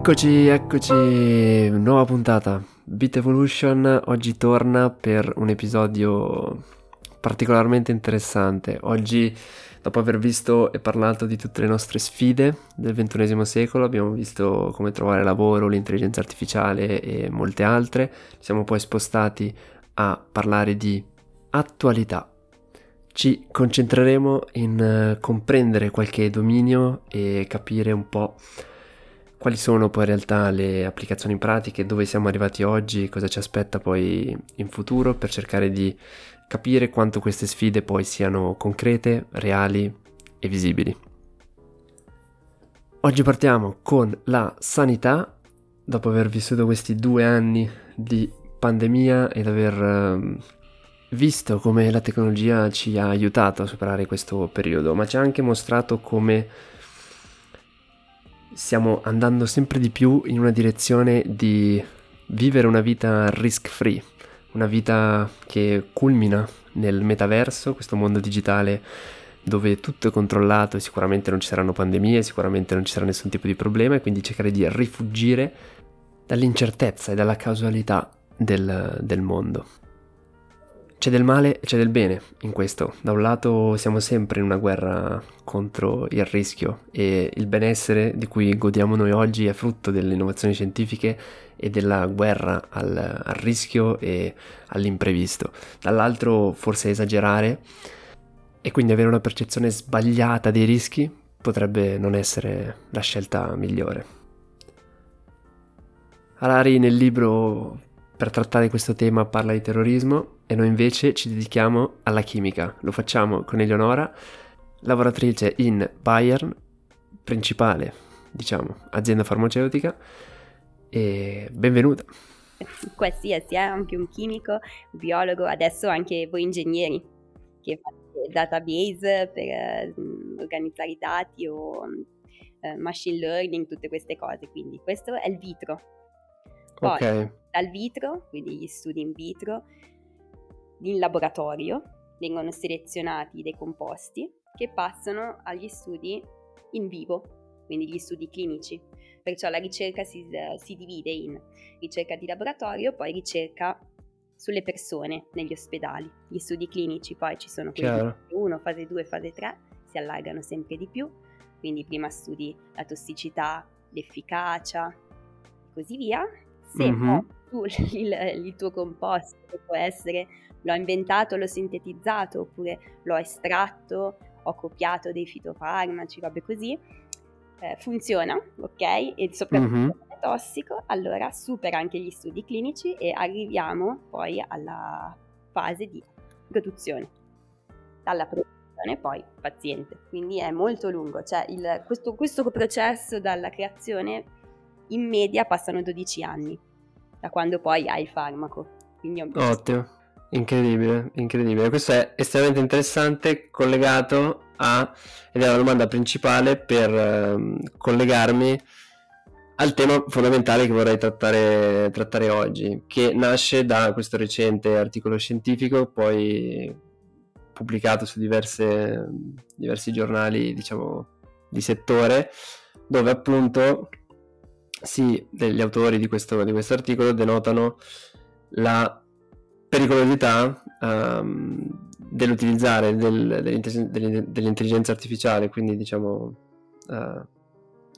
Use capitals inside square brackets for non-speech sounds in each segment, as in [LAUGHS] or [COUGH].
Eccoci, eccoci, nuova puntata. Beat Evolution oggi torna per un episodio particolarmente interessante. Oggi, dopo aver visto e parlato di tutte le nostre sfide del XXI secolo, abbiamo visto come trovare lavoro, l'intelligenza artificiale e molte altre. Siamo poi spostati a parlare di attualità. Ci concentreremo in uh, comprendere qualche dominio e capire un po' quali sono poi in realtà le applicazioni pratiche, dove siamo arrivati oggi, cosa ci aspetta poi in futuro per cercare di capire quanto queste sfide poi siano concrete, reali e visibili. Oggi partiamo con la sanità, dopo aver vissuto questi due anni di pandemia ed aver uh, visto come la tecnologia ci ha aiutato a superare questo periodo, ma ci ha anche mostrato come stiamo andando sempre di più in una direzione di vivere una vita risk free, una vita che culmina nel metaverso, questo mondo digitale dove tutto è controllato e sicuramente non ci saranno pandemie, sicuramente non ci sarà nessun tipo di problema e quindi cercare di rifugire dall'incertezza e dalla casualità del, del mondo. C'è del male e c'è del bene in questo. Da un lato siamo sempre in una guerra contro il rischio e il benessere di cui godiamo noi oggi è frutto delle innovazioni scientifiche e della guerra al, al rischio e all'imprevisto. Dall'altro forse esagerare e quindi avere una percezione sbagliata dei rischi potrebbe non essere la scelta migliore. Harari nel libro per trattare questo tema parla di terrorismo e noi invece ci dedichiamo alla chimica. Lo facciamo con Eleonora, lavoratrice in Bayern, principale, diciamo, azienda farmaceutica e benvenuta. Qualsiasi, eh? anche un chimico, un biologo, adesso anche voi ingegneri che fate database per eh, organizzare i dati o eh, machine learning, tutte queste cose. Quindi questo è il vitro. Poi okay. Dal vitro, quindi gli studi in vitro, in laboratorio vengono selezionati dei composti che passano agli studi in vivo, quindi gli studi clinici. Perciò la ricerca si, si divide in ricerca di laboratorio, poi ricerca sulle persone negli ospedali. Gli studi clinici poi ci sono fase 1, fase 2, fase 3, si allargano sempre di più, quindi prima studi la tossicità, l'efficacia e così via. Se mm-hmm. Tu [LAUGHS] il, il tuo composto può essere l'ho inventato, l'ho sintetizzato oppure l'ho estratto, ho copiato dei fitofarmaci, robe così, eh, funziona, ok? E soprattutto mm-hmm. è tossico, allora supera anche gli studi clinici e arriviamo poi alla fase di produzione. Dalla produzione poi paziente, quindi è molto lungo, cioè il, questo, questo processo dalla creazione in media passano 12 anni, da quando poi hai il farmaco. Quindi Ottimo. Incredibile, incredibile. Questo è estremamente interessante, collegato a, ed è la domanda principale per eh, collegarmi al tema fondamentale che vorrei trattare, trattare, oggi, che nasce da questo recente articolo scientifico, poi pubblicato su diverse, diversi giornali, diciamo, di settore, dove appunto sì, gli autori di questo, di questo articolo denotano la pericolosità um, dell'utilizzare del, dell'intelligenza artificiale, quindi diciamo uh,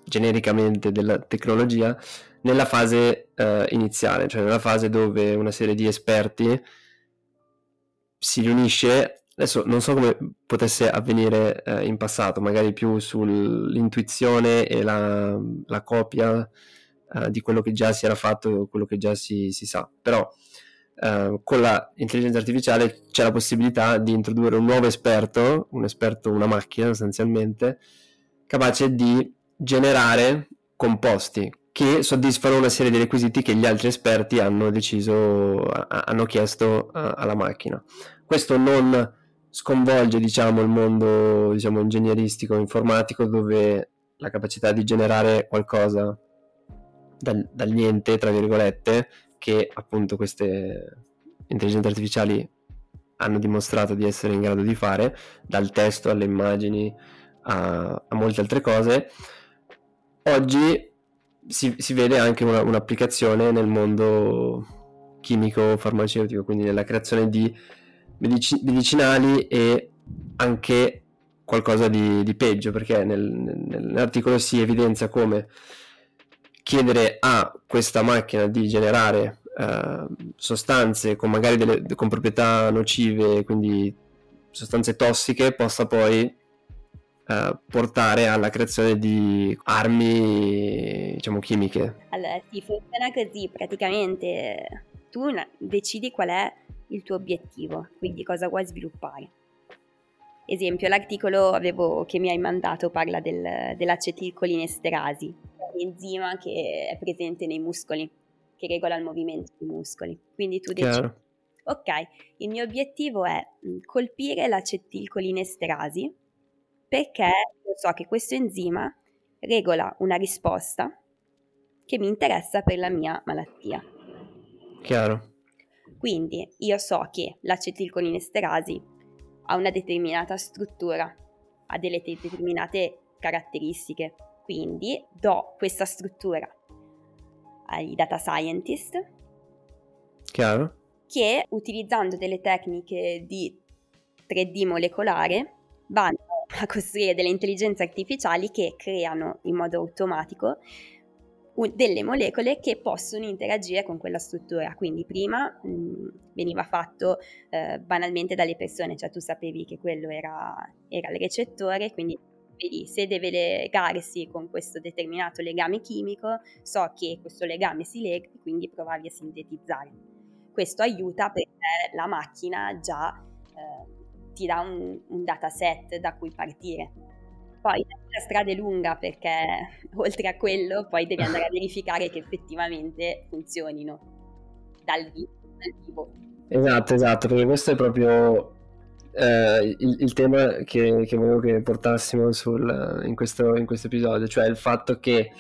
genericamente della tecnologia, nella fase uh, iniziale, cioè nella fase dove una serie di esperti si riunisce. Adesso non so come potesse avvenire uh, in passato, magari più sull'intuizione e la, la copia di quello che già si era fatto, quello che già si, si sa, però Uh, con l'intelligenza artificiale c'è la possibilità di introdurre un nuovo esperto, un esperto, una macchina sostanzialmente, capace di generare composti che soddisfano una serie di requisiti che gli altri esperti hanno deciso, hanno chiesto uh, alla macchina. Questo non sconvolge, diciamo, il mondo, diciamo, ingegneristico, informatico, dove la capacità di generare qualcosa dal, dal niente, tra virgolette, che appunto queste intelligenze artificiali hanno dimostrato di essere in grado di fare, dal testo alle immagini a, a molte altre cose. Oggi si, si vede anche una, un'applicazione nel mondo chimico farmaceutico, quindi nella creazione di medici- medicinali e anche qualcosa di, di peggio, perché nel, nell'articolo si evidenzia come chiedere a questa macchina di generare uh, sostanze con magari delle con proprietà nocive, quindi sostanze tossiche, possa poi uh, portare alla creazione di armi, diciamo, chimiche. Allora, sì, funziona così, praticamente tu decidi qual è il tuo obiettivo, quindi cosa vuoi sviluppare. Esempio, l'articolo avevo, che mi hai mandato parla del, dell'acetilcolinesterasi, l'enzima che è presente nei muscoli, che regola il movimento dei muscoli. Quindi tu decidi, Chiaro. ok, il mio obiettivo è colpire l'acetilcolinesterasi perché io so che questo enzima regola una risposta che mi interessa per la mia malattia. Chiaro. Quindi io so che l'acetilcolinesterasi ha una determinata struttura, ha delle determinate caratteristiche. Quindi do questa struttura ai data scientist. Chiaro. Che utilizzando delle tecniche di 3D molecolare vanno a costruire delle intelligenze artificiali che creano in modo automatico delle molecole che possono interagire con quella struttura. Quindi prima mh, veniva fatto eh, banalmente dalle persone, cioè tu sapevi che quello era, era il recettore, quindi vedi se deve legarsi con questo determinato legame chimico, so che questo legame si lega e quindi provavi a sintetizzare. Questo aiuta perché la macchina già eh, ti dà un, un dataset da cui partire poi la strada è lunga perché [LAUGHS] oltre a quello poi devi andare a [LAUGHS] verificare che effettivamente funzionino dal vivo. Dal vivo. Esatto, esatto, perché questo è proprio eh, il, il, tema che, che, volevo che portassimo sul, in, questo, in questo episodio, cioè il fatto che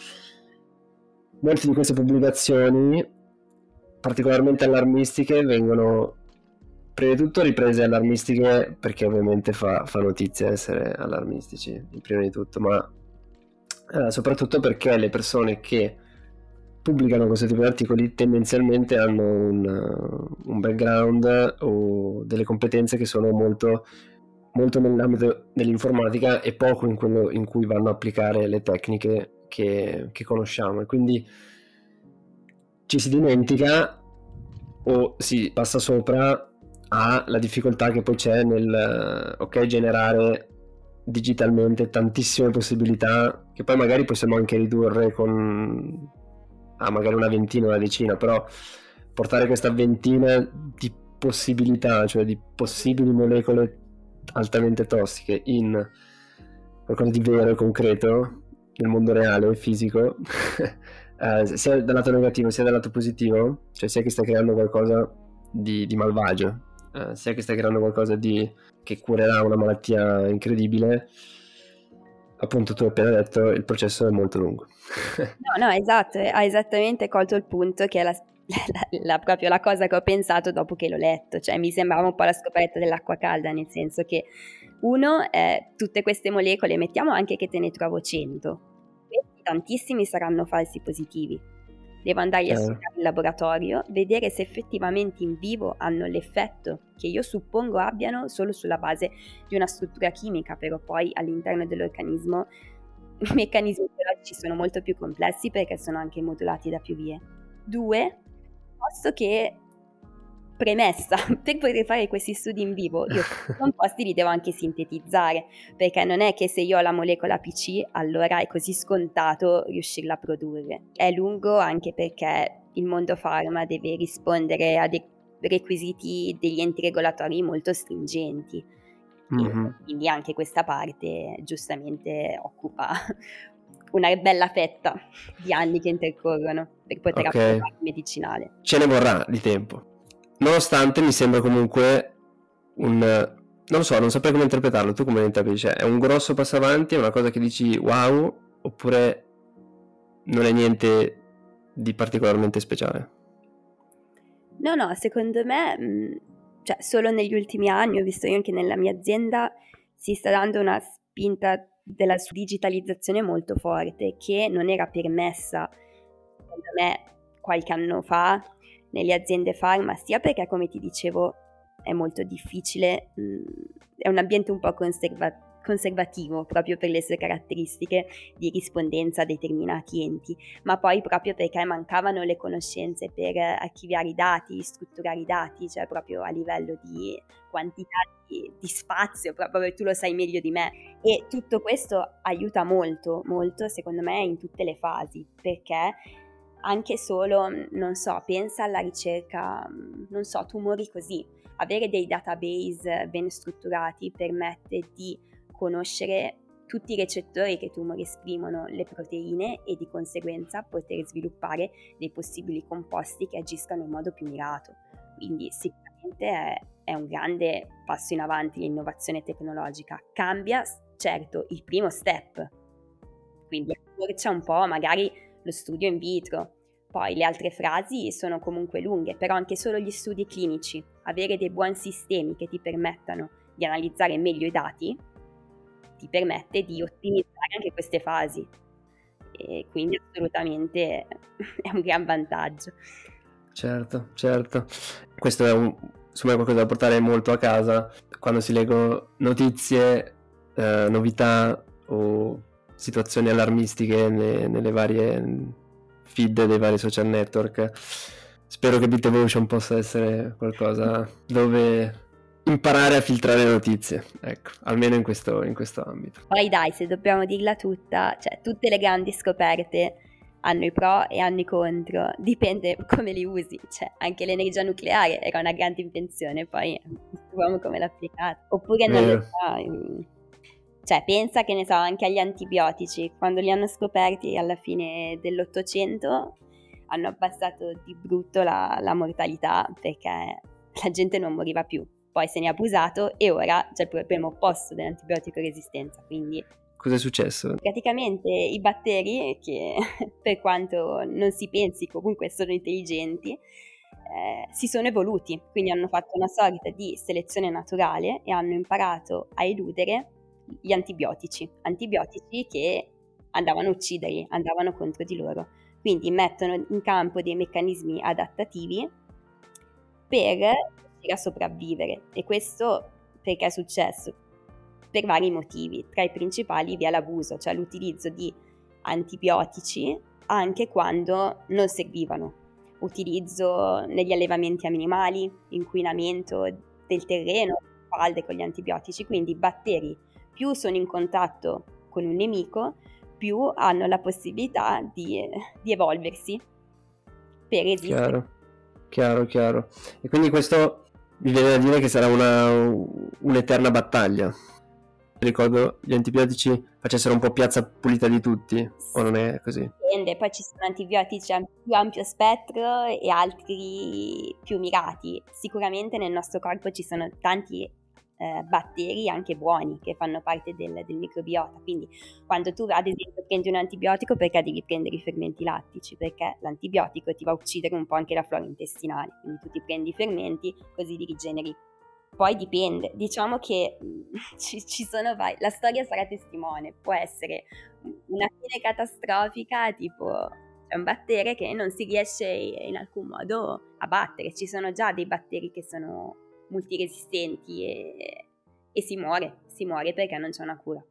molte di queste pubblicazioni particolarmente allarmistiche vengono prima di tutto riprese allarmistiche perché ovviamente fa, fa notizia essere allarmistici, prima di tutto, ma eh, soprattutto perché le persone che pubblicano questo tipo di articoli tendenzialmente hanno un, un background o delle competenze che sono molto, molto nell'ambito dell'informatica e poco in quello in cui vanno a applicare le tecniche che, che conosciamo. E quindi ci si dimentica o si passa sopra ha la difficoltà che poi c'è nel ok generare digitalmente tantissime possibilità che poi magari possiamo anche ridurre con a magari una ventina, una decina, però portare questa ventina di possibilità, cioè di possibili molecole altamente tossiche in qualcosa di vero e concreto nel mondo reale e fisico, [LAUGHS] eh, sia dal lato negativo sia dal lato positivo, cioè sia che stai creando qualcosa di, di malvagio, eh, sia che stai creando qualcosa di, che curerà una malattia incredibile, appunto tu hai appena detto il processo è molto lungo. [LAUGHS] no, no, esatto, hai esattamente colto il punto che è la, [LAUGHS] la, la, proprio la cosa che ho pensato dopo che l'ho letto, cioè mi sembrava un po' la scoperta dell'acqua calda, nel senso che uno, eh, tutte queste molecole, mettiamo anche che te ne trovo 100, tantissimi saranno falsi positivi Devo andarli a studiare in laboratorio, vedere se effettivamente in vivo hanno l'effetto che io suppongo abbiano solo sulla base di una struttura chimica, però poi all'interno dell'organismo [LAUGHS] i meccanismi biologici sono molto più complessi perché sono anche modulati da più vie. Due, posto che premessa, [LAUGHS] per poter fare questi studi in vivo, io [LAUGHS] i composti li devo anche sintetizzare, perché non è che se io ho la molecola PC, allora è così scontato riuscirla a produrre. È lungo anche perché il mondo farma deve rispondere a dei requisiti degli enti regolatori molto stringenti. Mm-hmm. Quindi anche questa parte giustamente occupa [LAUGHS] una bella fetta di anni che intercorrono per poter okay. approvare il medicinale. Ce ne vorrà di tempo. Nonostante mi sembra comunque un... Non so, non saprei come interpretarlo, tu come lo interpreti? Cioè, è un grosso passo avanti, è una cosa che dici wow, oppure non è niente di particolarmente speciale? No, no, secondo me, mm, cioè, solo negli ultimi anni, ho visto io anche nella mia azienda, si sta dando una spinta della digitalizzazione molto forte che non era permessa secondo me qualche anno fa nelle aziende pharma, sia perché come ti dicevo è molto difficile, mh, è un ambiente un po' conservativo conservativo proprio per le sue caratteristiche di rispondenza a determinati enti, ma poi proprio perché mancavano le conoscenze per archiviare i dati, strutturare i dati, cioè proprio a livello di quantità di, di spazio, proprio tu lo sai meglio di me. E tutto questo aiuta molto, molto secondo me in tutte le fasi, perché anche solo, non so, pensa alla ricerca, non so, tumori così. Avere dei database ben strutturati permette di conoscere tutti i recettori che i tumori esprimono le proteine e di conseguenza poter sviluppare dei possibili composti che agiscano in modo più mirato. Quindi sicuramente è, è un grande passo in avanti l'innovazione tecnologica. Cambia certo il primo step, quindi accorcia un po' magari lo studio in vitro. Poi le altre frasi sono comunque lunghe, però anche solo gli studi clinici, avere dei buoni sistemi che ti permettano di analizzare meglio i dati ti permette di ottimizzare anche queste fasi e quindi assolutamente [LAUGHS] è un gran vantaggio. Certo, certo. Questo è un, insomma, qualcosa da portare molto a casa quando si leggono notizie, eh, novità o situazioni allarmistiche ne, nelle varie feed dei vari social network. Spero che Bitevolution possa essere qualcosa dove imparare a filtrare notizie, ecco, almeno in questo, in questo ambito. Poi dai, se dobbiamo dirla tutta, cioè tutte le grandi scoperte hanno i pro e hanno i contro, [LAUGHS] dipende come li usi, cioè anche l'energia nucleare era una grande invenzione, poi sappiamo come l'ha applicata, oppure non lo so, cioè pensa che ne so anche agli antibiotici, quando li hanno scoperti alla fine dell'Ottocento hanno abbassato di brutto la, la mortalità perché la gente non moriva più. Poi se ne è abusato e ora c'è il problema opposto dell'antibiotico resistenza, quindi Cos'è successo? Praticamente i batteri, che [LAUGHS] per quanto non si pensi comunque sono intelligenti, eh, si sono evoluti, quindi hanno fatto una sorta di selezione naturale e hanno imparato a eludere gli antibiotici, antibiotici che andavano a ucciderli, andavano contro di loro. Quindi mettono in campo dei meccanismi adattativi per riuscire a sopravvivere e questo perché è successo? Per vari motivi, tra i principali vi è l'abuso, cioè l'utilizzo di antibiotici anche quando non servivano, utilizzo negli allevamenti animali, inquinamento del terreno, falde con gli antibiotici, quindi batteri più sono in contatto con un nemico, più hanno la possibilità di, di evolversi per resistere. Chiaro, chiaro, chiaro. E quindi questo mi viene da dire che sarà una, un'eterna battaglia. Ricordo gli antibiotici facessero un po' piazza pulita di tutti, o non è così? Dipende, poi ci sono antibiotici a più ampio spettro e altri più mirati. Sicuramente nel nostro corpo ci sono tanti eh, batteri anche buoni che fanno parte del, del, microbiota. Quindi quando tu ad esempio prendi un antibiotico perché devi prendere i fermenti lattici? Perché l'antibiotico ti va a uccidere un po' anche la flora intestinale, quindi tu ti prendi i fermenti così li rigeneri. Poi dipende, diciamo che [LAUGHS] ci, ci sono vari, la storia sarà testimone, può essere una fine catastrofica tipo c'è un batterio che non si riesce in alcun modo a battere, ci sono già dei batteri che sono multiresistenti e, e si muore, si muore perché non c'è una cura.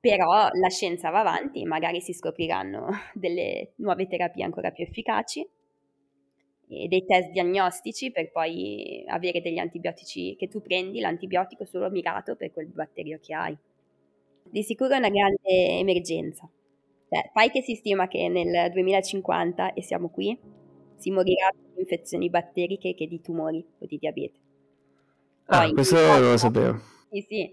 Però la scienza va avanti, magari si scopriranno [LAUGHS] delle nuove terapie ancora più efficaci dei test diagnostici per poi avere degli antibiotici che tu prendi, l'antibiotico solo mirato per quel batterio che hai. Di sicuro è una grande emergenza. Cioè, fai che si stima che nel 2050, e siamo qui, si morirà di infezioni batteriche che di tumori o di diabete. Ah, Poi, ah, questo non lo sapevo. Sì, sì.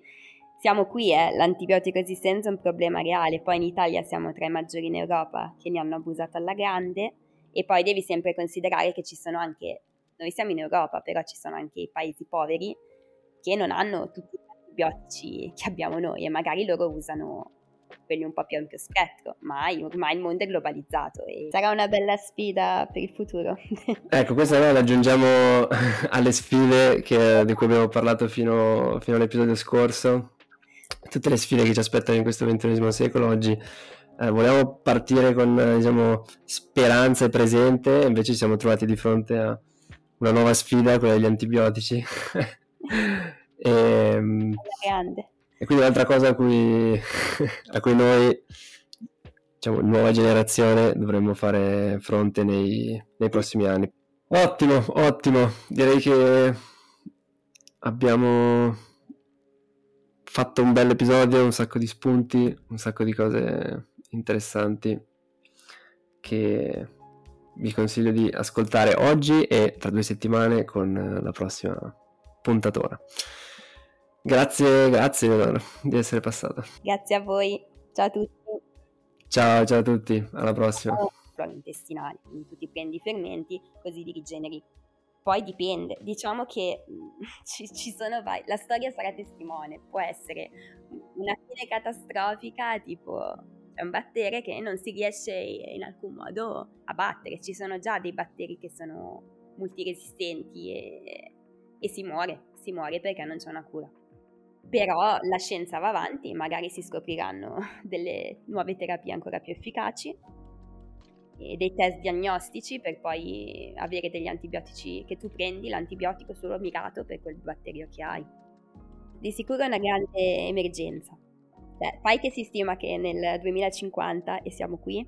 Siamo qui, eh. l'antibiotico resistenza è un problema reale. Poi in Italia siamo tra i maggiori in Europa che ne hanno abusato alla grande. E poi devi sempre considerare che ci sono anche, noi siamo in Europa, però ci sono anche i paesi poveri che non hanno tutti gli antibiotici che abbiamo noi e magari loro usano quelli un po' più ampio spettro, ma ormai il mondo è globalizzato e sarà una bella sfida per il futuro. [LAUGHS] ecco, questa noi l'aggiungiamo [LAUGHS] alle sfide che, di cui abbiamo parlato fino, fino all'episodio scorso, tutte le sfide che ci aspettano in questo ventunesimo secolo oggi eh, volevamo partire con diciamo, speranza e presente, invece ci siamo trovati di fronte a una nuova sfida, quella degli antibiotici. e, [LAUGHS] ehm, e, quindi un'altra cosa a cui, [LAUGHS] a cui noi, diciamo, nuova generazione, dovremmo fare fronte nei, nei prossimi anni. Ottimo, ottimo. Direi che abbiamo fatto un bel episodio, un sacco di spunti, un sacco di cose interessanti che vi consiglio di ascoltare oggi e tra due settimane con la prossima puntatora. Grazie, grazie Leonora di essere passata. Grazie a voi, ciao a tutti. Ciao, ciao a tutti, alla prossima. Flora intestinale, quindi tu ti prendi i fermenti così li rigeneri. Poi dipende, diciamo che [LAUGHS] ci, ci sono vari, la storia sarà testimone, può essere una fine catastrofica tipo è un batterio che non si riesce in alcun modo a battere. Ci sono già dei batteri che sono multiresistenti e, e si muore, si muore perché non c'è una cura. Però la scienza va avanti, magari si scopriranno [LAUGHS] delle nuove terapie ancora più efficaci e dei test diagnostici per poi avere degli antibiotici che tu prendi, l'antibiotico solo mirato per quel batterio che hai. Di sicuro è una grande emergenza cioè, fai che si stima che nel 2050, e siamo qui,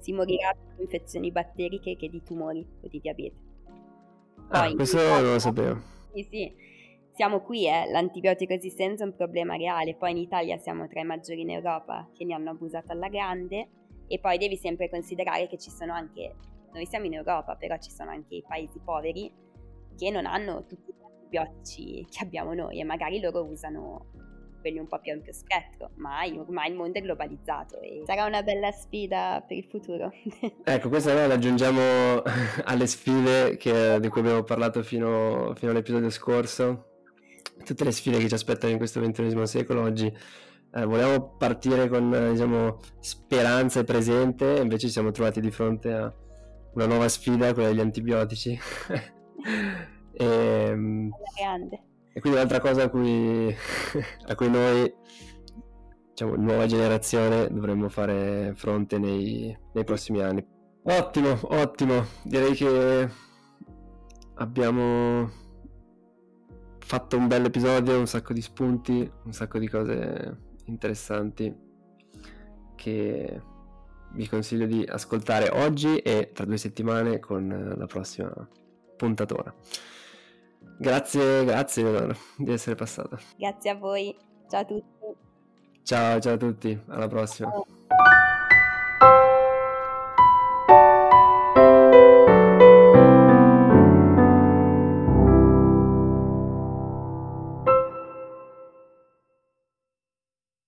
si morirà di infezioni batteriche che di tumori o di diabete. Poi, ah, questo lo sapevo. Sì, sì. Siamo qui, eh. l'antibiotico resistenza è un problema reale. Poi in Italia siamo tra i maggiori in Europa che ne hanno abusato alla grande. E poi devi sempre considerare che ci sono anche, noi siamo in Europa, però ci sono anche i paesi poveri che non hanno tutti gli antibiotici che abbiamo noi e magari loro usano quelli un po' più ampio spettro, ma ormai il mondo è globalizzato e sarà una bella sfida per il futuro. [LAUGHS] ecco, questa noi l'aggiungiamo [LAUGHS] alle sfide che, di cui abbiamo parlato fino, fino, all'episodio scorso, tutte le sfide che ci aspettano in questo ventunesimo secolo oggi. Eh, volevamo partire con diciamo, speranza e presente, invece ci siamo trovati di fronte a una nuova sfida, quella degli antibiotici. e, [LAUGHS] ehm, grande. E quindi un'altra cosa a cui, [LAUGHS] a cui noi, diciamo, nuova generazione, dovremmo fare fronte nei, nei prossimi anni. Ottimo, ottimo. Direi che abbiamo fatto un bel episodio, un sacco di spunti, un sacco di cose interessanti che vi consiglio di ascoltare oggi e tra due settimane con la prossima puntatora. Grazie, grazie Leonora di essere passata. Grazie a voi, ciao a tutti. Ciao, ciao a tutti, alla prossima. Ciao.